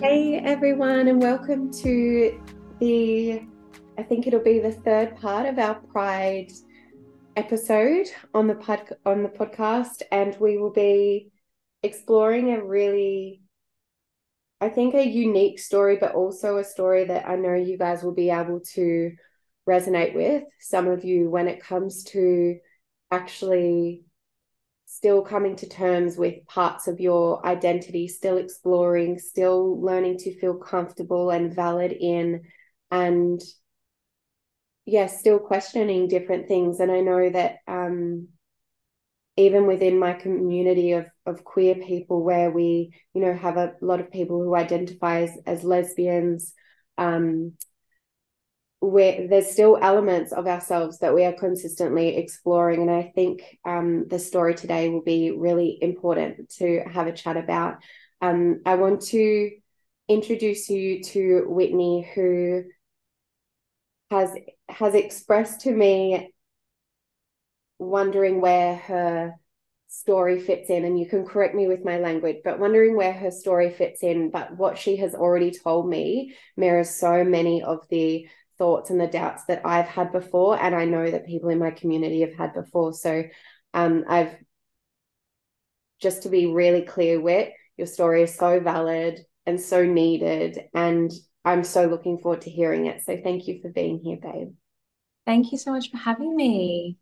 Hey everyone, and welcome to the I think it'll be the third part of our Pride episode on the pod, on the podcast, and we will be exploring a really, I think, a unique story, but also a story that I know you guys will be able to resonate with. Some of you, when it comes to actually still coming to terms with parts of your identity, still exploring, still learning to feel comfortable and valid in, and yes, yeah, still questioning different things. And I know that um, even within my community of of queer people, where we, you know, have a lot of people who identify as, as lesbians, um, where there's still elements of ourselves that we are consistently exploring. And I think um, the story today will be really important to have a chat about. Um, I want to introduce you to Whitney, who has has expressed to me wondering where her story fits in and you can correct me with my language but wondering where her story fits in but what she has already told me mirrors so many of the thoughts and the doubts that I've had before, and I know that people in my community have had before. So, um, I've just to be really clear, Whit, your story is so valid and so needed, and I'm so looking forward to hearing it. So, thank you for being here, babe. Thank you so much for having me.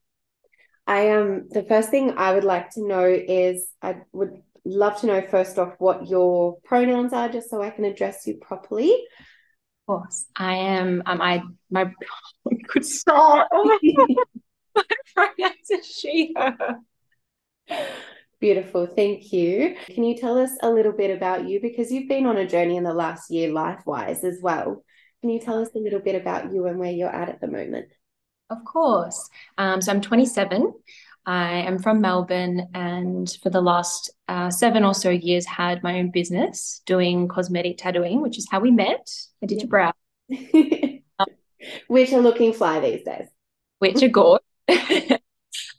I am um, the first thing I would like to know is I would love to know first off what your pronouns are, just so I can address you properly course. I am um I my could start. Oh my pronouns are she her. Beautiful, thank you. Can you tell us a little bit about you? Because you've been on a journey in the last year, life wise as well. Can you tell us a little bit about you and where you're at at the moment? Of course. Um, so I'm 27. I am from Melbourne and for the last uh, seven or so years had my own business doing cosmetic tattooing, which is how we met. I did your brow. which are looking fly these days. Which are good.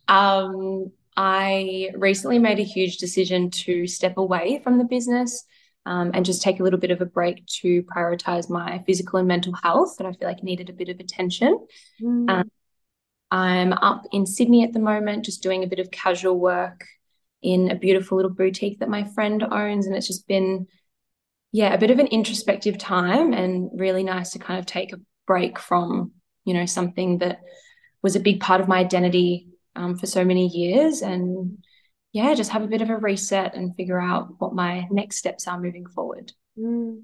um, I recently made a huge decision to step away from the business um, and just take a little bit of a break to prioritize my physical and mental health that I feel like needed a bit of attention. Mm. Um, I'm up in Sydney at the moment, just doing a bit of casual work in a beautiful little boutique that my friend owns. And it's just been, yeah, a bit of an introspective time and really nice to kind of take a break from, you know, something that was a big part of my identity um, for so many years. And yeah, just have a bit of a reset and figure out what my next steps are moving forward. Mm.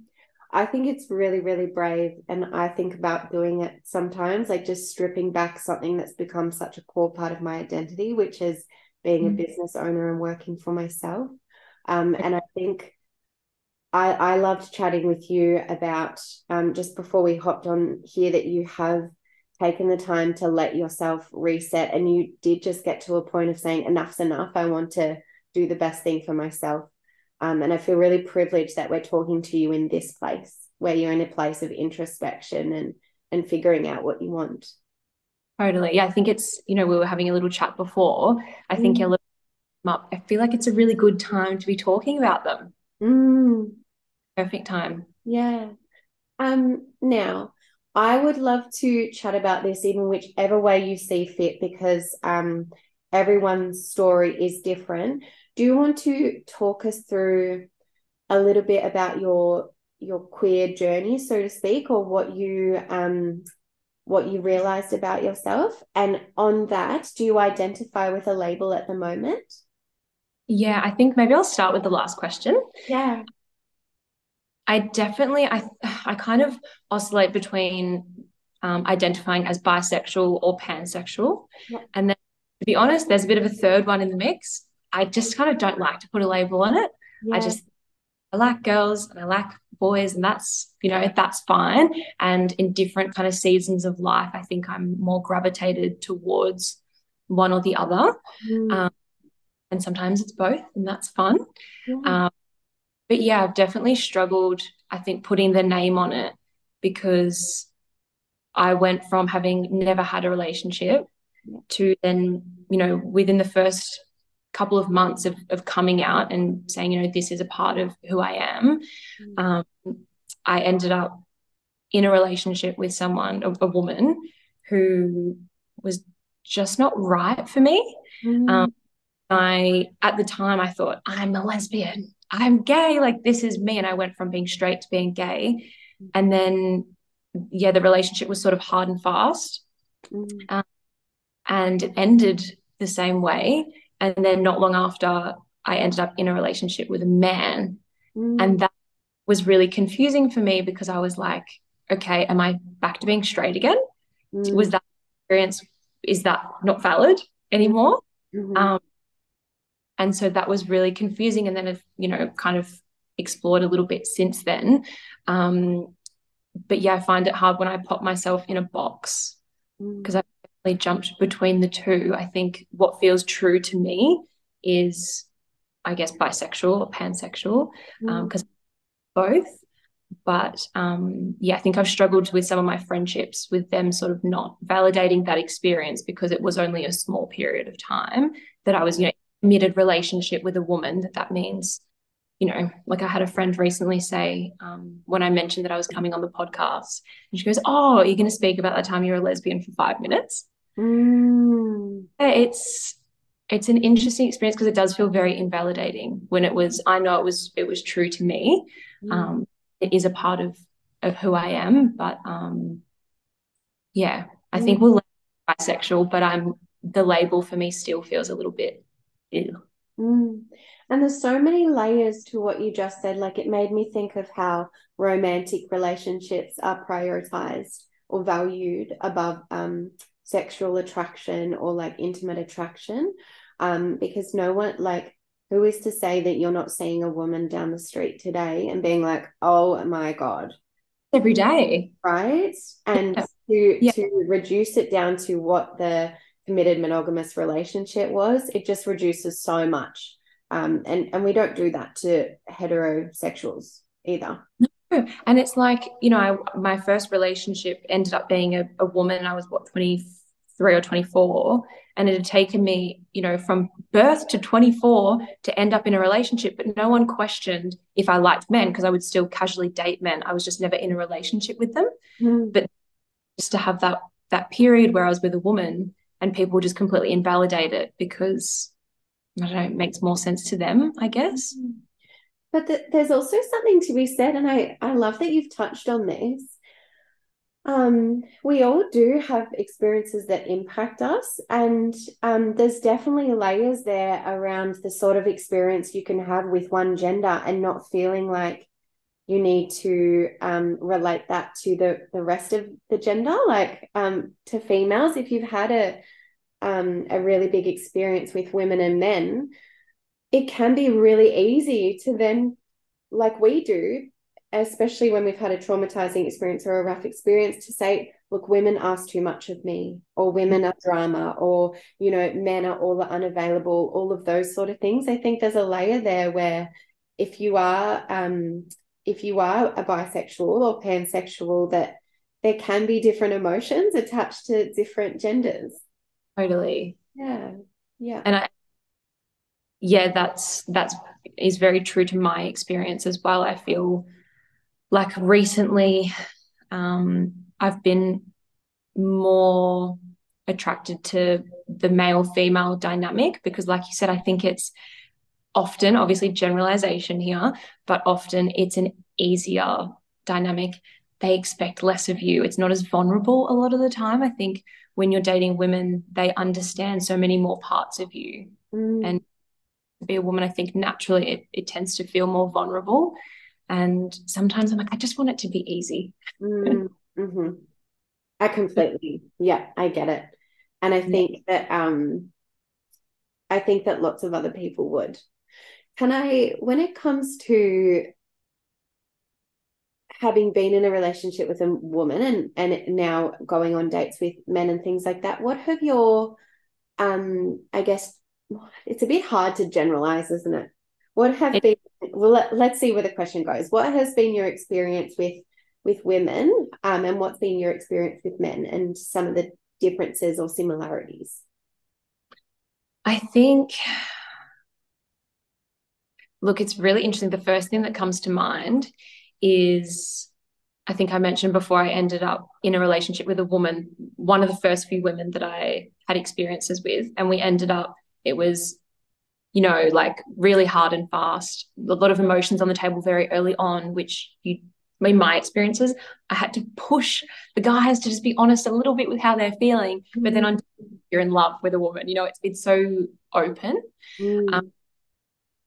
I think it's really, really brave. And I think about doing it sometimes, like just stripping back something that's become such a core part of my identity, which is being mm. a business owner and working for myself. Um, and I think I, I loved chatting with you about um, just before we hopped on here that you have taken the time to let yourself reset and you did just get to a point of saying enough's enough. I want to do the best thing for myself. Um, and I feel really privileged that we're talking to you in this place where you're in a place of introspection and and figuring out what you want. Totally. Yeah, I think it's, you know, we were having a little chat before. I mm. think you're up. I feel like it's a really good time to be talking about them. Mm. Perfect time. Yeah. Um, now I would love to chat about this in whichever way you see fit because um everyone's story is different do you want to talk us through a little bit about your your queer journey, so to speak, or what you um what you realized about yourself? And on that, do you identify with a label at the moment? Yeah, I think maybe I'll start with the last question. Yeah. I definitely I I kind of oscillate between um, identifying as bisexual or pansexual. Yeah. And then to be honest, there's a bit of a third one in the mix. I just kind of don't like to put a label on it. Yeah. I just I like girls and I like boys, and that's you know that's fine. And in different kind of seasons of life, I think I'm more gravitated towards one or the other. Mm. Um, and sometimes it's both, and that's fun. Yeah. Um, but yeah, I've definitely struggled. I think putting the name on it because I went from having never had a relationship to then, you know, within the first couple of months of, of coming out and saying, you know, this is a part of who I am, mm. um, I ended up in a relationship with someone, a, a woman who was just not right for me. Mm. Um, I, at the time, I thought, I'm a lesbian, I'm gay, like this is me. And I went from being straight to being gay. Mm. And then, yeah, the relationship was sort of hard and fast. Mm. Um, and it ended the same way. And then, not long after, I ended up in a relationship with a man. Mm. And that was really confusing for me because I was like, okay, am I back to being straight again? Mm. Was that experience, is that not valid anymore? Mm-hmm. Um, and so that was really confusing. And then, I've, you know, kind of explored a little bit since then. Um, but yeah, I find it hard when I pop myself in a box because mm. I jumped between the two. I think what feels true to me is, I guess, bisexual or pansexual because mm. um, both but um, yeah, I think I've struggled with some of my friendships with them sort of not validating that experience because it was only a small period of time that I was, you know, committed relationship with a woman. That that means, you know, like I had a friend recently say um, when I mentioned that I was coming on the podcast, and she goes, "Oh, you're going to speak about the time you were a lesbian for five minutes." Mm. It's it's an interesting experience because it does feel very invalidating when it was. I know it was it was true to me. Mm. Um, it is a part of of who I am. But um, yeah, I think we'll bisexual, but I'm the label for me still feels a little bit ew. Mm. And there's so many layers to what you just said. Like it made me think of how romantic relationships are prioritized or valued above um, sexual attraction or like intimate attraction. Um, because no one like who is to say that you're not seeing a woman down the street today and being like, oh my God. Every day. Right. And yeah. to yeah. to reduce it down to what the committed monogamous relationship was, it just reduces so much. Um, and, and we don't do that to heterosexuals either. And it's like, you know, I, my first relationship ended up being a, a woman. I was what, 23 or 24 and it had taken me you know from birth to 24 to end up in a relationship but no one questioned if i liked men because i would still casually date men i was just never in a relationship with them mm. but just to have that that period where i was with a woman and people just completely invalidate it because i don't know it makes more sense to them i guess but the, there's also something to be said and i i love that you've touched on this um, we all do have experiences that impact us, and um, there's definitely layers there around the sort of experience you can have with one gender and not feeling like you need to um, relate that to the the rest of the gender, like um, to females. If you've had a um, a really big experience with women and men, it can be really easy to then, like we do, especially when we've had a traumatizing experience or a rough experience, to say, look, women ask too much of me, or women are drama, or, you know, men are all unavailable, all of those sort of things. I think there's a layer there where if you are, um, if you are a bisexual or pansexual, that there can be different emotions attached to different genders. Totally. Yeah. Yeah. And I, yeah, that's, that's, is very true to my experience as well. I feel like recently um, I've been more attracted to the male female dynamic because like you said I think it's often obviously generalization here but often it's an easier dynamic they expect less of you it's not as vulnerable a lot of the time I think when you're dating women they understand so many more parts of you mm. and to be a woman I think naturally it, it tends to feel more vulnerable and sometimes I'm like, I just want it to be easy. mm, hmm I completely, yeah, I get it. And I think yeah. that, um, I think that lots of other people would. Can I, when it comes to having been in a relationship with a woman and and now going on dates with men and things like that, what have your, um, I guess it's a bit hard to generalize, isn't it? What have it, been well let, us see where the question goes. What has been your experience with with women um, and what's been your experience with men and some of the differences or similarities? I think, look, it's really interesting. The first thing that comes to mind is I think I mentioned before I ended up in a relationship with a woman, one of the first few women that I had experiences with. And we ended up, it was, you know, like really hard and fast, a lot of emotions on the table very early on, which you, in my experiences, I had to push the guys to just be honest a little bit with how they're feeling. Mm. But then on you're in love with a woman, you know, it's, it's so open. Mm. Um,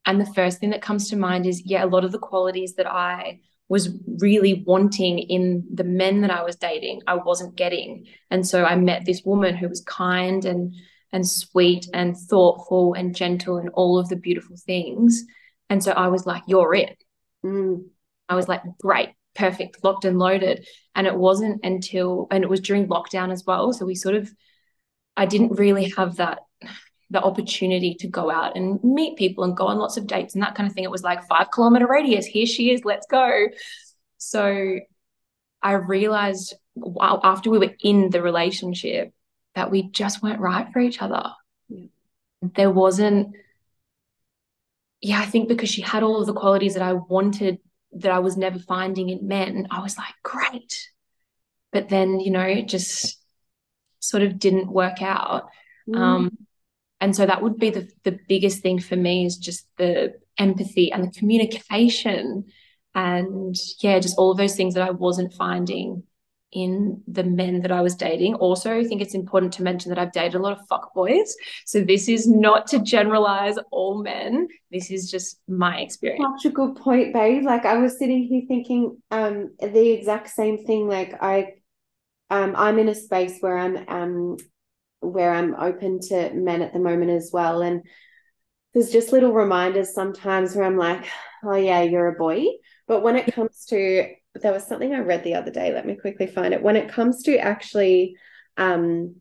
and the first thing that comes to mind is, yeah, a lot of the qualities that I was really wanting in the men that I was dating, I wasn't getting. And so I met this woman who was kind and and sweet and thoughtful and gentle and all of the beautiful things. And so I was like, you're it. Mm. I was like, great, perfect, locked and loaded. And it wasn't until, and it was during lockdown as well. So we sort of, I didn't really have that the opportunity to go out and meet people and go on lots of dates and that kind of thing. It was like five kilometer radius. Here she is. Let's go. So I realized while after we were in the relationship that we just weren't right for each other. Yeah. There wasn't, yeah, I think because she had all of the qualities that I wanted that I was never finding in men, I was like, great. But then, you know, it just sort of didn't work out. Mm. Um, and so that would be the, the biggest thing for me is just the empathy and the communication and yeah just all of those things that i wasn't finding in the men that I was dating. Also, I think it's important to mention that I've dated a lot of fuck boys. So this is not to generalize all men. This is just my experience. Such a good point, babe. Like I was sitting here thinking um the exact same thing. Like I um I'm in a space where I'm um where I'm open to men at the moment as well. And there's just little reminders sometimes where I'm like, oh, yeah, you're a boy. But when it comes to, there was something I read the other day. Let me quickly find it. When it comes to actually, um,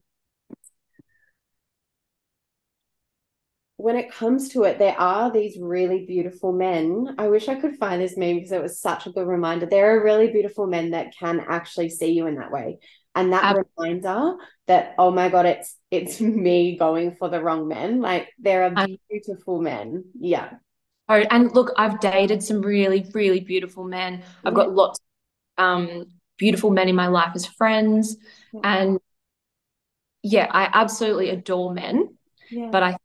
when it comes to it, there are these really beautiful men. I wish I could find this meme because it was such a good reminder. There are really beautiful men that can actually see you in that way and that um, reminder that oh my god it's it's me going for the wrong men like there are beautiful men yeah oh and look i've dated some really really beautiful men i've got lots of um beautiful men in my life as friends yeah. and yeah i absolutely adore men yeah. but i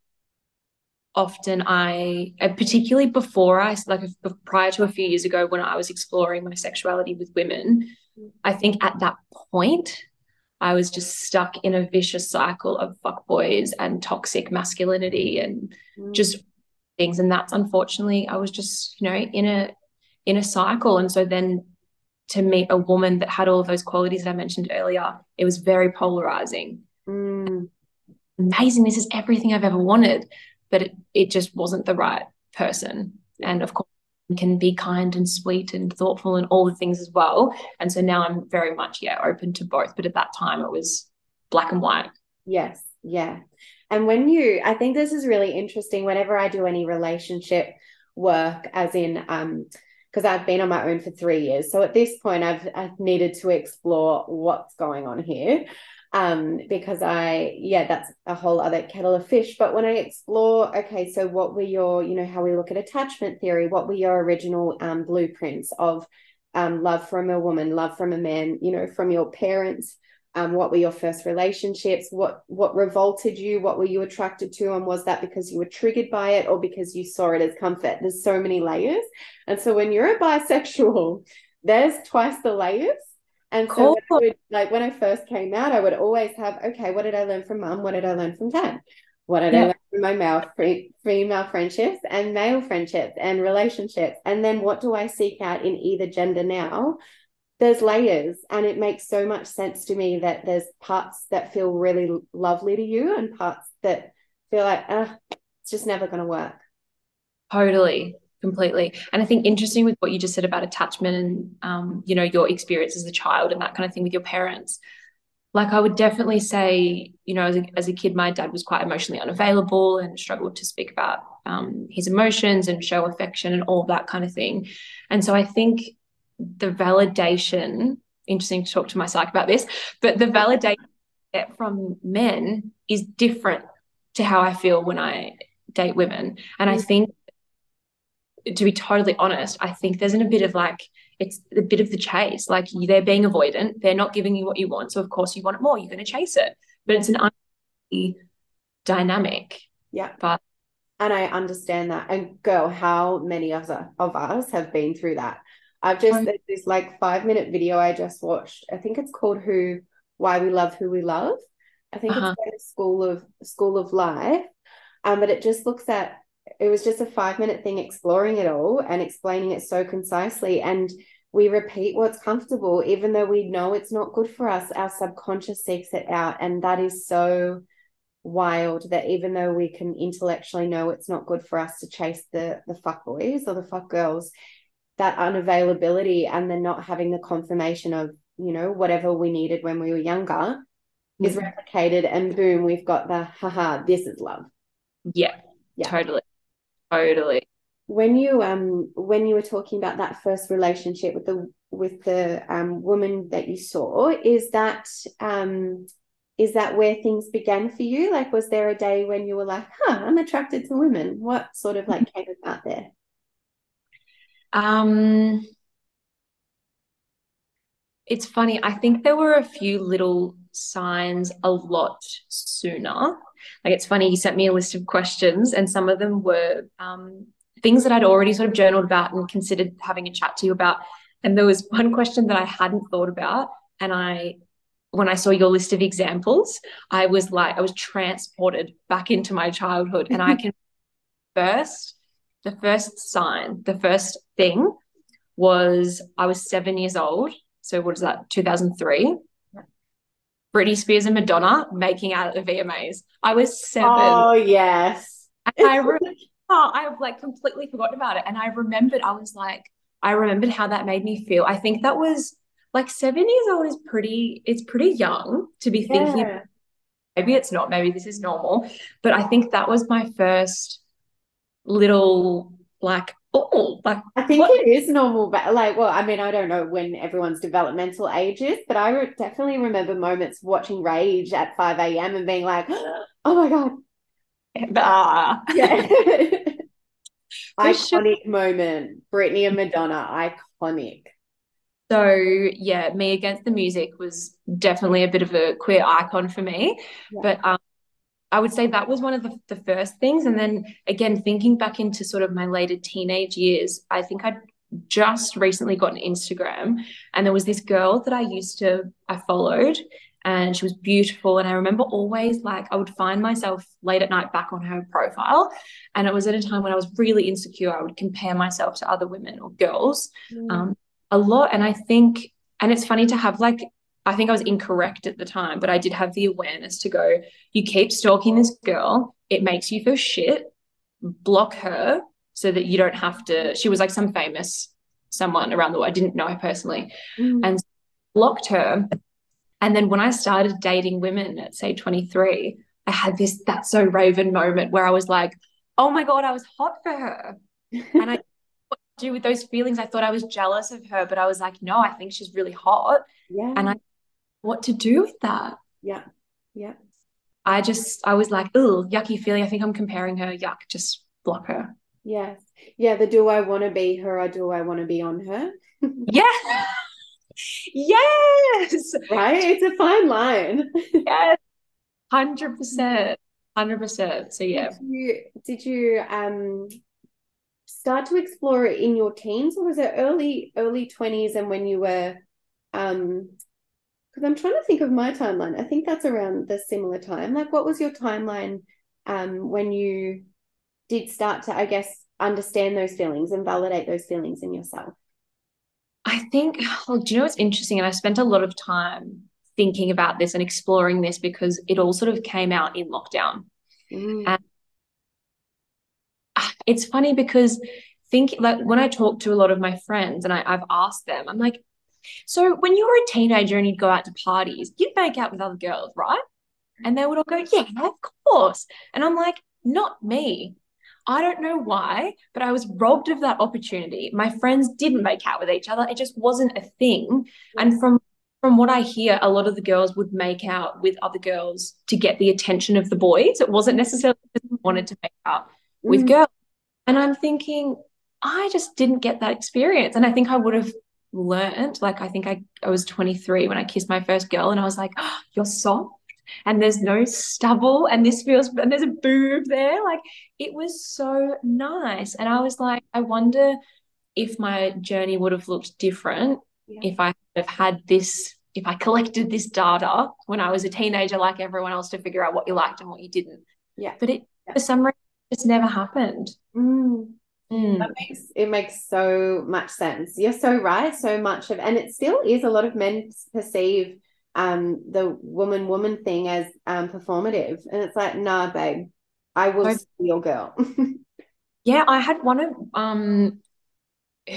often I, particularly before I, like prior to a few years ago when I was exploring my sexuality with women, I think at that point, I was just stuck in a vicious cycle of fuckboys and toxic masculinity and mm. just things. And that's unfortunately, I was just, you know, in a in a cycle. And so then to meet a woman that had all of those qualities that I mentioned earlier, it was very polarizing. Mm. Amazing. This is everything I've ever wanted. But it, it just wasn't the right person. And of course, can be kind and sweet and thoughtful and all the things as well. And so now I'm very much, yeah, open to both. But at that time, it was black and white. Yes. Yeah. And when you, I think this is really interesting whenever I do any relationship work, as in, um, because I've been on my own for three years. So at this point, I've, I've needed to explore what's going on here um, because I, yeah, that's a whole other kettle of fish. But when I explore, okay, so what were your, you know, how we look at attachment theory, what were your original um, blueprints of um, love from a woman, love from a man, you know, from your parents? Um, what were your first relationships? What what revolted you? What were you attracted to? And was that because you were triggered by it or because you saw it as comfort? There's so many layers. And so when you're a bisexual, there's twice the layers and so cool. when would, like when I first came out, I would always have, okay, what did I learn from mum? What did I learn from dad? What did yeah. I learn from my male free, female friendships and male friendships and relationships? And then what do I seek out in either gender now? There's layers, and it makes so much sense to me that there's parts that feel really lovely to you and parts that feel like, uh, it's just never going to work. Totally completely. And i think interesting with what you just said about attachment and um, you know your experience as a child and that kind of thing with your parents. Like i would definitely say you know as a, as a kid my dad was quite emotionally unavailable and struggled to speak about um, his emotions and show affection and all that kind of thing. And so i think the validation interesting to talk to my psych about this but the validation from men is different to how I feel when I date women. And I mm. think, to be totally honest, I think there's a bit of like, it's a bit of the chase. Like they're being avoidant, they're not giving you what you want. So, of course, you want it more, you're going to chase it. But it's an dynamic. Yeah. But and I understand that. And girl, how many of us, of us have been through that? I've just this like five minute video I just watched. I think it's called Who Why We Love Who We Love. I think uh-huh. it's School of School of Life. Um, but it just looks at it was just a five minute thing exploring it all and explaining it so concisely. And we repeat what's comfortable, even though we know it's not good for us. Our subconscious seeks it out. And that is so wild that even though we can intellectually know it's not good for us to chase the the fuck boys or the fuck girls, that unavailability and then not having the confirmation of, you know, whatever we needed when we were younger mm-hmm. is replicated and boom, we've got the haha, this is love. Yeah, yeah. Totally. Totally. When you um when you were talking about that first relationship with the with the um woman that you saw, is that um is that where things began for you? Like, was there a day when you were like, huh, I'm attracted to women? What sort of like came about there? Um, it's funny. I think there were a few little signs a lot sooner. Like, it's funny, he sent me a list of questions, and some of them were um, things that I'd already sort of journaled about and considered having a chat to you about. And there was one question that I hadn't thought about, and I when I saw your list of examples, I was like, I was transported back into my childhood. And I can first, the first sign, the first thing was I was seven years old. So what is that, 2003? Britney Spears and Madonna making out at the VMAs. I was seven. Oh, yes. And I, re- oh, I like completely forgotten about it. And I remembered, I was like, I remembered how that made me feel. I think that was like seven years old is pretty it's pretty young to be thinking yeah. maybe it's not maybe this is normal but i think that was my first little like oh like i think what? it is normal but like well i mean i don't know when everyone's developmental age is but i re- definitely remember moments watching rage at 5 a.m and being like oh my god ah. yeah iconic sure. moment britney and madonna iconic so yeah, me against the music was definitely a bit of a queer icon for me. Yeah. But um, I would say that was one of the, the first things. And then again, thinking back into sort of my later teenage years, I think I'd just recently got an Instagram and there was this girl that I used to I followed and she was beautiful and I remember always like I would find myself late at night back on her profile and it was at a time when I was really insecure I would compare myself to other women or girls mm. um, a lot. And I think, and it's funny to have like, I think I was incorrect at the time, but I did have the awareness to go, you keep stalking this girl, it makes you feel shit, block her so that you don't have to. She was like some famous someone around the world. I didn't know her personally. Mm. And blocked her. And then when I started dating women at say 23, I had this that's so raven moment where I was like, oh my God, I was hot for her. And I do with those feelings. I thought I was jealous of her, but I was like, no, I think she's really hot. Yeah. And I what to do with that. Yeah. Yeah. I just I was like, oh, yucky feeling. I think I'm comparing her. Yuck, just block her. Yes. Yeah, the do I want to be her or do I want to be on her? yeah. yes. Right? It's a fine line. yes. Hundred percent. Hundred percent. So yeah. Did you, did you um start to explore it in your teens or was it early early 20s and when you were um because i'm trying to think of my timeline. I think that's around the similar time. Like what was your timeline um when you did start to i guess understand those feelings and validate those feelings in yourself? I think well do you know what's interesting? And i spent a lot of time thinking about this and exploring this because it all sort of came out in lockdown. Mm. and it's funny because think like when I talk to a lot of my friends and I, I've asked them, I'm like, so when you were a teenager and you'd go out to parties, you'd make out with other girls, right? And they would all go, yeah, of course. And I'm like, not me. I don't know why, but I was robbed of that opportunity. My friends didn't make out with each other. It just wasn't a thing. And from from what I hear, a lot of the girls would make out with other girls to get the attention of the boys. It wasn't necessarily because they wanted to make out with Mm. girls. And I'm thinking, I just didn't get that experience. And I think I would have learned, like, I think I, I was 23 when I kissed my first girl, and I was like, oh, you're soft. And there's no stubble, and this feels, and there's a boob there. Like, it was so nice. And I was like, I wonder if my journey would have looked different Yeah. if I have had this, if I collected this data when I was a teenager, like everyone else, to figure out what you liked and what you didn't. Yeah. But it, Yeah. for some reason, just never happened. Mm. Mm. That makes it makes so much sense. You're so right. So much of, and it still is a lot of men perceive um the woman woman thing as um performative, and it's like, nah, babe, I will see your girl. Yeah, I had one of um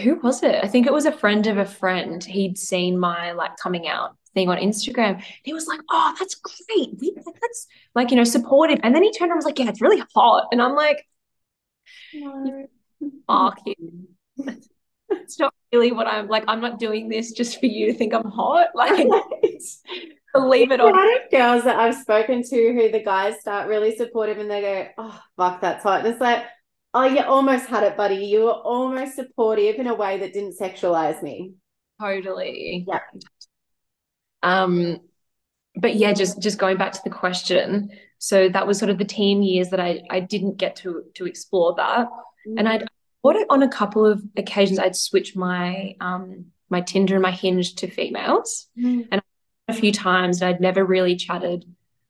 who was it? I think it was a friend of a friend. He'd seen my like coming out thing on Instagram. He was like, "Oh, that's great. We like, that's like, you know, supportive." And then he turned around and was like, "Yeah, it's really hot." And I'm like, No. "Fuck you." It's not really what I'm like. I'm not doing this just for you to think I'm hot. Like, believe it or of girls that I've spoken to who the guys start really supportive and they go, Oh, fuck, that's hot. And it's like, Oh, you almost had it, buddy. You were almost supportive in a way that didn't sexualize me. Totally. Yeah. Um, but yeah, just just going back to the question. So that was sort of the teen years that I I didn't get to to explore that. And I'd bought it on a couple of occasions. I'd switch my um my Tinder and my Hinge to females Mm. a few times, and I'd never really chatted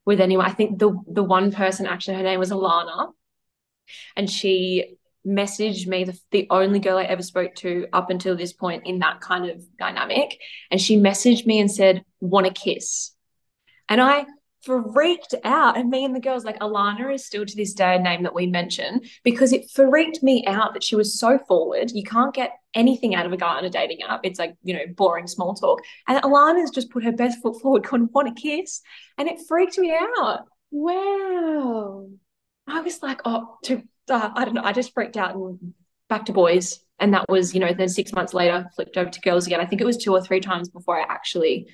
with anyone. I think the the one person actually, her name was Alana, and she messaged me the, the only girl I ever spoke to up until this point in that kind of dynamic. And she messaged me and said, Want a kiss? And I freaked out. And me and the girls, like Alana is still to this day a name that we mention because it freaked me out that she was so forward. You can't get anything out of a guy on a dating app. It's like, you know, boring small talk. And Alana's just put her best foot forward, going, Want a kiss? And it freaked me out. Wow. I was like, oh, to uh, I don't know. I just freaked out and back to boys. And that was, you know, then six months later, flipped over to girls again. I think it was two or three times before I actually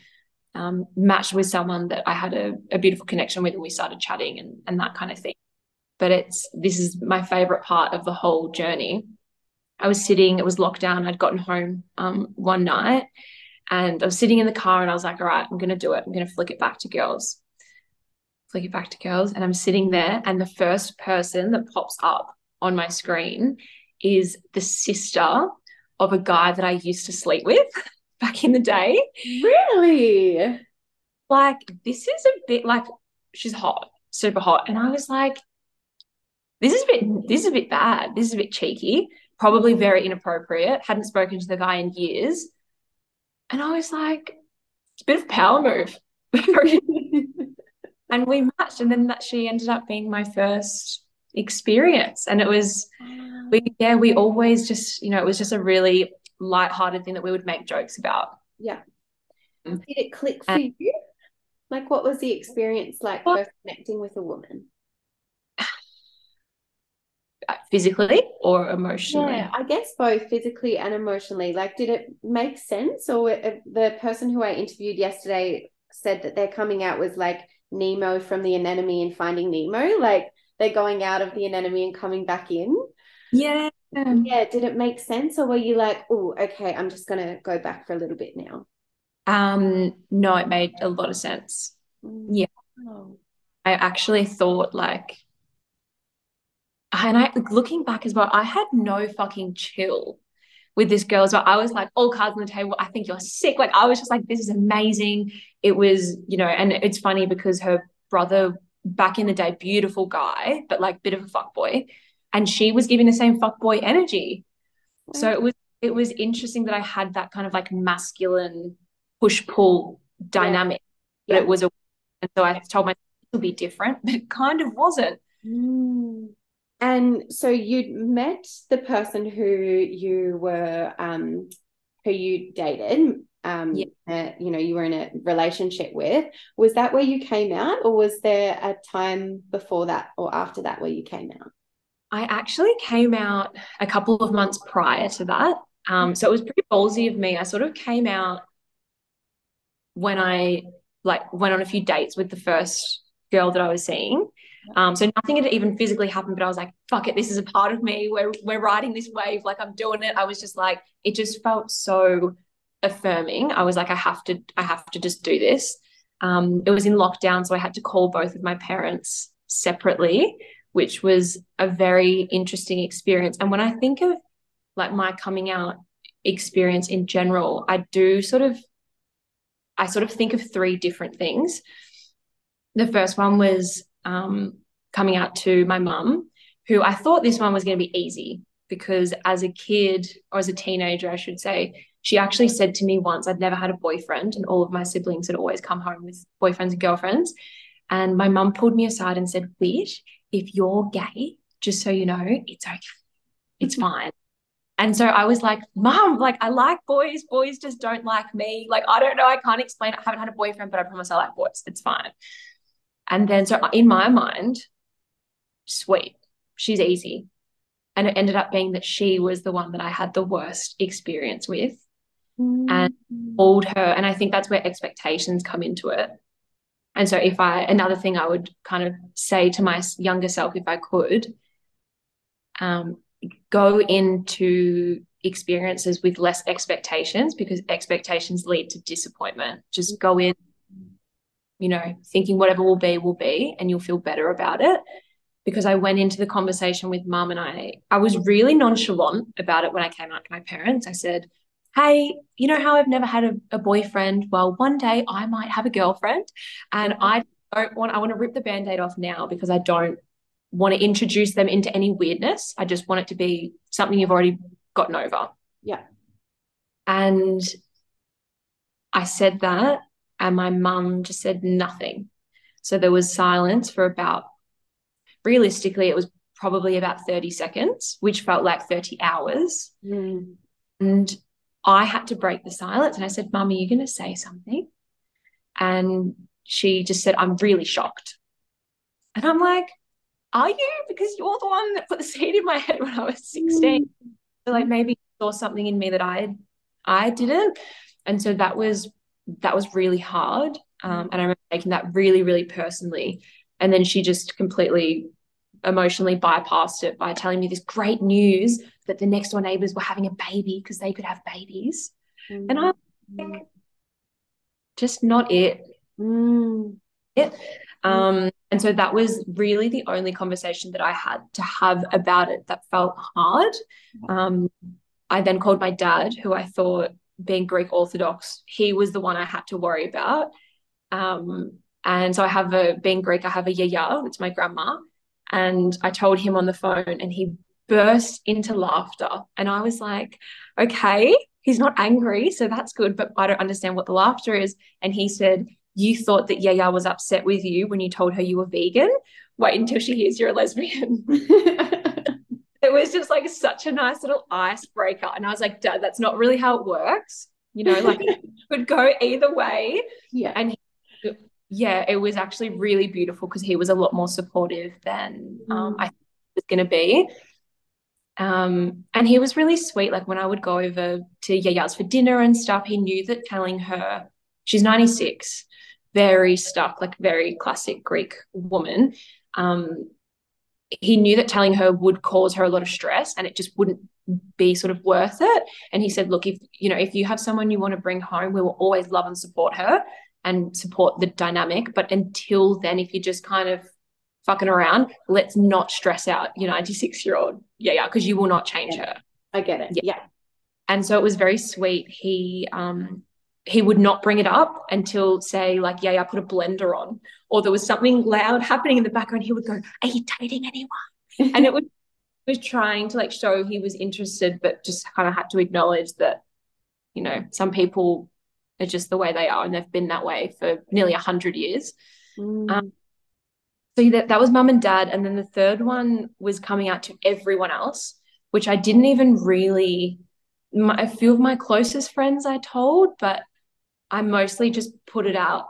um, matched with someone that I had a, a beautiful connection with and we started chatting and, and that kind of thing. But it's this is my favorite part of the whole journey. I was sitting, it was lockdown. I'd gotten home um, one night and I was sitting in the car and I was like, all right, I'm going to do it. I'm going to flick it back to girls flick it back to girls and I'm sitting there and the first person that pops up on my screen is the sister of a guy that I used to sleep with back in the day. Really? Like this is a bit like she's hot, super hot. And I was like, this is a bit this is a bit bad. This is a bit cheeky, probably mm. very inappropriate. Hadn't spoken to the guy in years. And I was like, it's a bit of a power move. and we matched and then that she ended up being my first experience and it was we yeah we always just you know it was just a really light-hearted thing that we would make jokes about Yeah. Mm. Did it click for And- you? Like, what was the experience like Well- first connecting with a woman? uh, physically or emotionally Yeah, I guess both physically and emotionally. Like, did it make sense? Or uh, the person who I interviewed yesterday said that their coming out was like Nemo from the anemone and finding Nemo. Like, they're going out of the anemone and coming back in. yeah Yeah, did it make sense? Or were you like, oh, okay, I'm just going to go back for a little bit now? um no it made a lot of sense Yeah. Oh. I actually thought like and I looking back as well I had no fucking chill with this girl as well I was like all cards on the table I think you're sick like I was just like this is amazing it was you know and it's funny because her brother back in the day beautiful guy but like bit of a fuck boy and she was giving the same fuck boy energy so it was it was interesting that I had that kind of like masculine push pull dynamic but Yeah. it was a and so I told myself it'll be different but it kind of wasn't Mm. And so you'd met the person who you were um who you dated um Yeah. uh, you know you were in a relationship with was that where you came out or was there a time before that or after that where you came out I actually came out a couple of months prior to that. Um, so it was pretty ballsy of me. I sort of came out when I like went on a few dates with the first girl that I was seeing. Um, so nothing had even physically happened, but I was like, fuck it, this is a part of me. We're we're riding this wave, like I'm doing it. I was just like, it just felt so affirming. I was like, I have to, I have to just do this. Um, it was in lockdown, so I had to call both of my parents separately, which was a very interesting experience. And when I think of like my coming out experience in general, I do sort of, I sort of think of three different things. The first one was um, coming out to my mum, who I thought this one was going to be easy because as a kid or as a teenager, I should say, she actually said to me once, I'd never had a boyfriend, and all of my siblings had always come home with boyfriends and girlfriends. And my mum pulled me aside and said, Whit, if you're gay, just so you know, it's okay. It's fine. And so I was like, Mom, like I like boys. Boys just don't like me. Like, I don't know. I can't explain. I haven't had a boyfriend, but I promise I like boys. It's fine. And then so in my mind, sweet, she's easy. And it ended up being that she was the one that I had the worst experience with mm. and called her. And I think that's where expectations come into it. And so, if I, another thing I would kind of say to my younger self, if I could, um, go into experiences with less expectations because expectations lead to disappointment. Just go in, you know, thinking whatever will be, will be, and you'll feel better about it. Because I went into the conversation with mum and I, I was really nonchalant about it when I came out to my parents. I said, hey, you know how I've never had a, a boyfriend? Well, one day I might have a girlfriend. And I don't want, I want to rip the band aid off now because I don't want to introduce them into any weirdness. I just want it to be something you've already gotten over. Yeah. And I said that, and my mum just said nothing. So there was silence for about, realistically, it was probably about 30 seconds, which felt like 30 hours. Mm. And I had to break the silence and I said, Mum, are you going to say something? And she just said, I'm really shocked. And I'm like, Are you? Because you're the one that put the seed in my head when I was 16. Mm. So like maybe you saw something in me that I I didn't. And so that was that was really hard. Um, and I remember taking that really, really personally. And then she just completely emotionally bypassed it by telling me this great news that the next door neighbors were having a baby because they could have babies. Mm. And I think just not it. Mm. It. Um, and so that was really the only conversation that I had to have about it that felt hard. Um, I then called my dad, who I thought, being Greek Orthodox, he was the one I had to worry about. Um, and so I have a, being Greek, I have a yaya, it's my grandma. And I told him on the phone, and he burst into laughter. And I was like, okay, he's not angry. So that's good. But I don't understand what the laughter is. And he said, You thought that Yaya was upset with you when you told her you were vegan. Wait until she hears you're a lesbian. it was just like such a nice little icebreaker. And I was like, Dad, that's not really how it works. You know, like it could go either way. Yeah. And he, yeah, it was actually really beautiful because he was a lot more supportive than um, mm. I was going to be. Um, and he was really sweet. Like when I would go over to Yaya's for dinner and stuff, he knew that telling her she's 96, very stuck, like very classic Greek woman. Um, he knew that telling her would cause her a lot of stress and it just wouldn't be sort of worth it. And he said, look, if you know, if you have someone you want to bring home, we will always love and support her and support the dynamic. But until then, if you're just kind of fucking around, let's not stress out your 96 year old. Yeah, yeah, because you will not change her. I get it. Yeah. yeah. And so it was very sweet. He um he would not bring it up until say like yeah, yeah I put a blender on or there was something loud happening in the background he would go are you dating anyone and it was was trying to like show he was interested but just kind of had to acknowledge that you know some people are just the way they are and they've been that way for nearly a hundred years mm. um, so that, that was mum and dad. And then the third one was coming out to everyone else, which I didn't even really, my, a few of my closest friends I told, but I mostly just put it out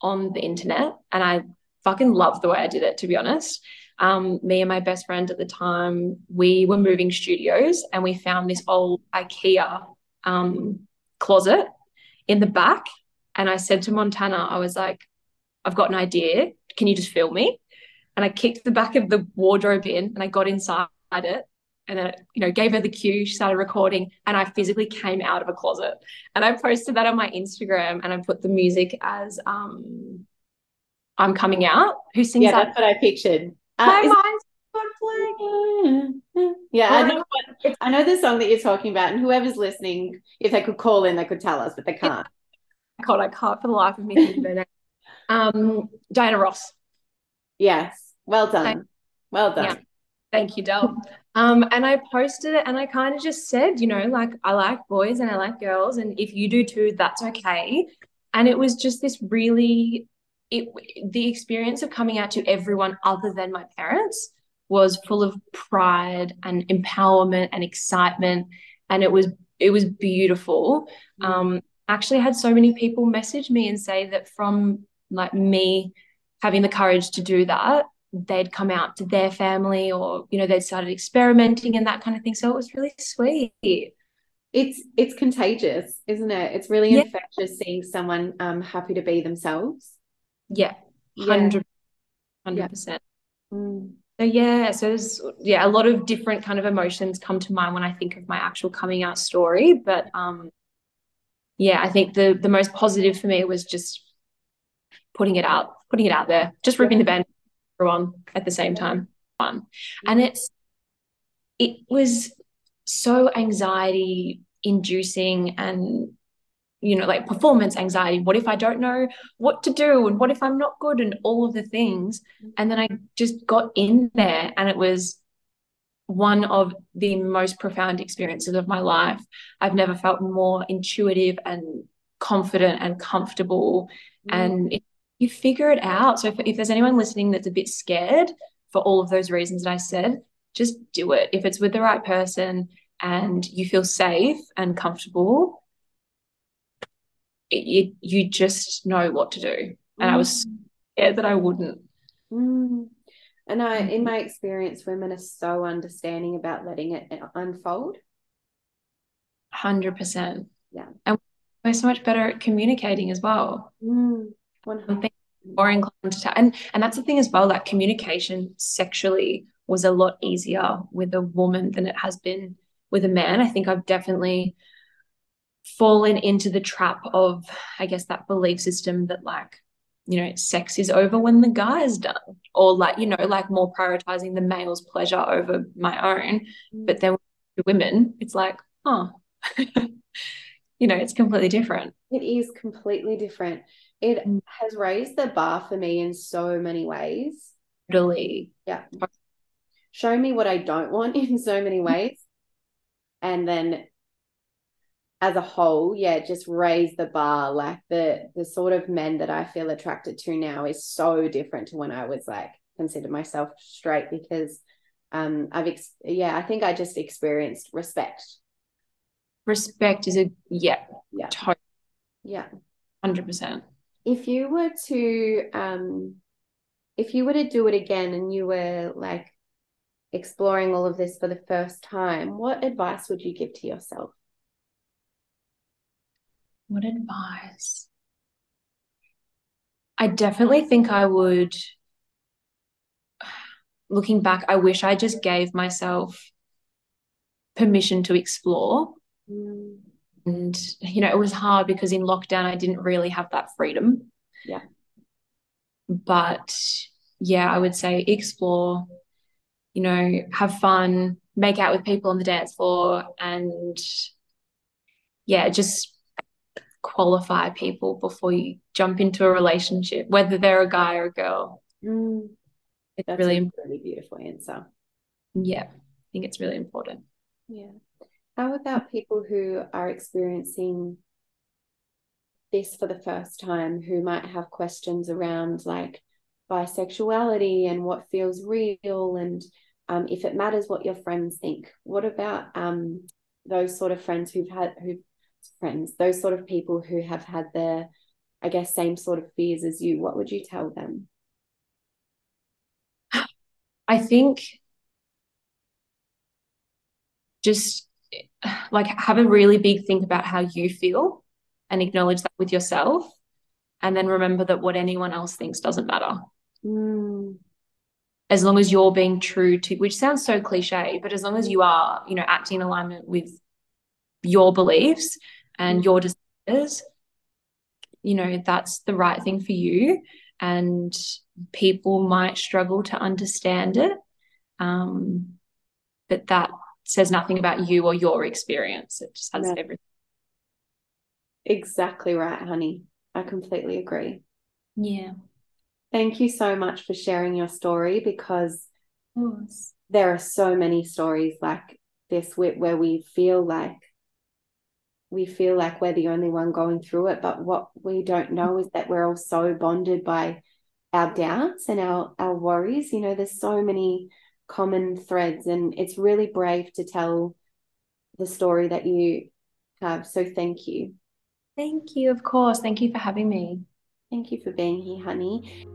on the internet. And I fucking loved the way I did it, to be honest. Um, me and my best friend at the time, we were moving studios and we found this old IKEA um, closet in the back And I said to Montana, I was like, I've got an idea. Can you just film me? And I kicked the back of the wardrobe in and I got inside it and then you know gave her the cue she started recording and i physically came out of a closet and i posted that on my instagram and i put the music as um i'm coming out who sings yeah that? that's what i pictured uh, my mind's yeah, I know, what, I know the song that you're talking about, and whoever's listening, if they could call in, they could tell us, but they can't. God, I can't for the life of me. Um, Diana Ross. Yes, well done, well done. Yeah. Thank you, Del. Um, and I posted it, and I kind of just said, you know, like I like boys and I like girls, and if you do too, that's okay. And it was just this really, it the experience of coming out to everyone other than my parents was full of pride and empowerment and excitement and it was it was beautiful mm. um actually had so many people message me and say that from like me having the courage to do that they'd come out to their family or you know they'd started experimenting and that kind of thing. So it was really sweet. It's it's contagious isn't it? It's really yeah. infectious seeing someone um happy to be themselves. Yeah. 100 100 percent. Mm. So yeah, so there's yeah, a lot of different kind of emotions come to mind when I think of my actual coming out story. But um yeah, I think the the most positive for me was just putting it out, putting it out there, just ripping the band everyone at the same time. Fun. And it's it was so anxiety inducing and you know, like performance anxiety. What if I don't know what to do? And what if I'm not good? And all of the things. And then I just got in there and it was one of the most profound experiences of my life. I've never felt more intuitive and confident and comfortable. Mm. And it, you figure it out. So if, if there's anyone listening that's a bit scared for all of those reasons that I said, just do it. If it's with the right person and you feel safe and comfortable, it, you just know what to do. And mm. I was mm. scared that I wouldn't. Mm. And I, in my experience, women are so understanding about letting it unfold. 100%. Yeah. And we're so much better at communicating as well. Mm. More inclined to, and, and that's the thing as well, like communication sexually was a lot easier with a woman than it has been with a man. I think I've definitely fallen into the trap of, I guess, that belief system that like, you know, sex is over when the guy is done, or like, you know, like more prioritizing the male's pleasure over my own. Mm. But then with women, it's like, oh, you know, it's completely different. It is completely different. It mm. has raised the bar for me in so many ways. Totally. Yeah. Show me what I don't want in so many ways. And then as a whole, yeah, just raise the bar. Like the the sort of men that I feel attracted to now is so different to when I was like considered myself straight because um I've ex- yeah, I think I just experienced respect. Respect is a yeah, yeah, totally. yeah, hundred percent. If you were to um, if you were to do it again and you were like exploring all of this for the first time, what advice would you give to yourself? What advice? I definitely think I would, looking back, I wish I just gave myself permission to explore. Mm. And, you know, it was hard because in lockdown, I didn't really have that freedom. Yeah. But yeah, I would say explore, you know, have fun, make out with people on the dance floor, and yeah, just qualify people before you jump into a relationship, whether they're a guy or a girl. Mm, it's That's really, really beautiful answer. Yeah, I think it's really important. Yeah. How about people who are experiencing this for the first time, who might have questions around like bisexuality and what feels real and um, if it matters what your friends think? What about um, those sort of friends who've had who've friends, those sort of people who have had the, I guess, same sort of fears as you, what would you tell them? I think just like have a really big think about how you feel and acknowledge that with yourself. and then remember that what anyone else thinks doesn't matter. Mm. As long as you're being true to, which sounds so cliche, but as long as you are, you know, acting in alignment with your beliefs and your desires, you know, that's the right thing for you. And people might struggle to understand it. Um, but that says nothing about you or your experience. It just has yeah. everything. Exactly right, honey. I completely agree. Yeah. Thank you so much for sharing your story because there are so many stories like this where we feel like we feel like we're the only one going through it but what we don't know is that we're all so bonded by our doubts and our our worries you know there's so many common threads and it's really brave to tell the story that you have so thank you. Thank you of course. Thank you for having me. Thank you for being here honey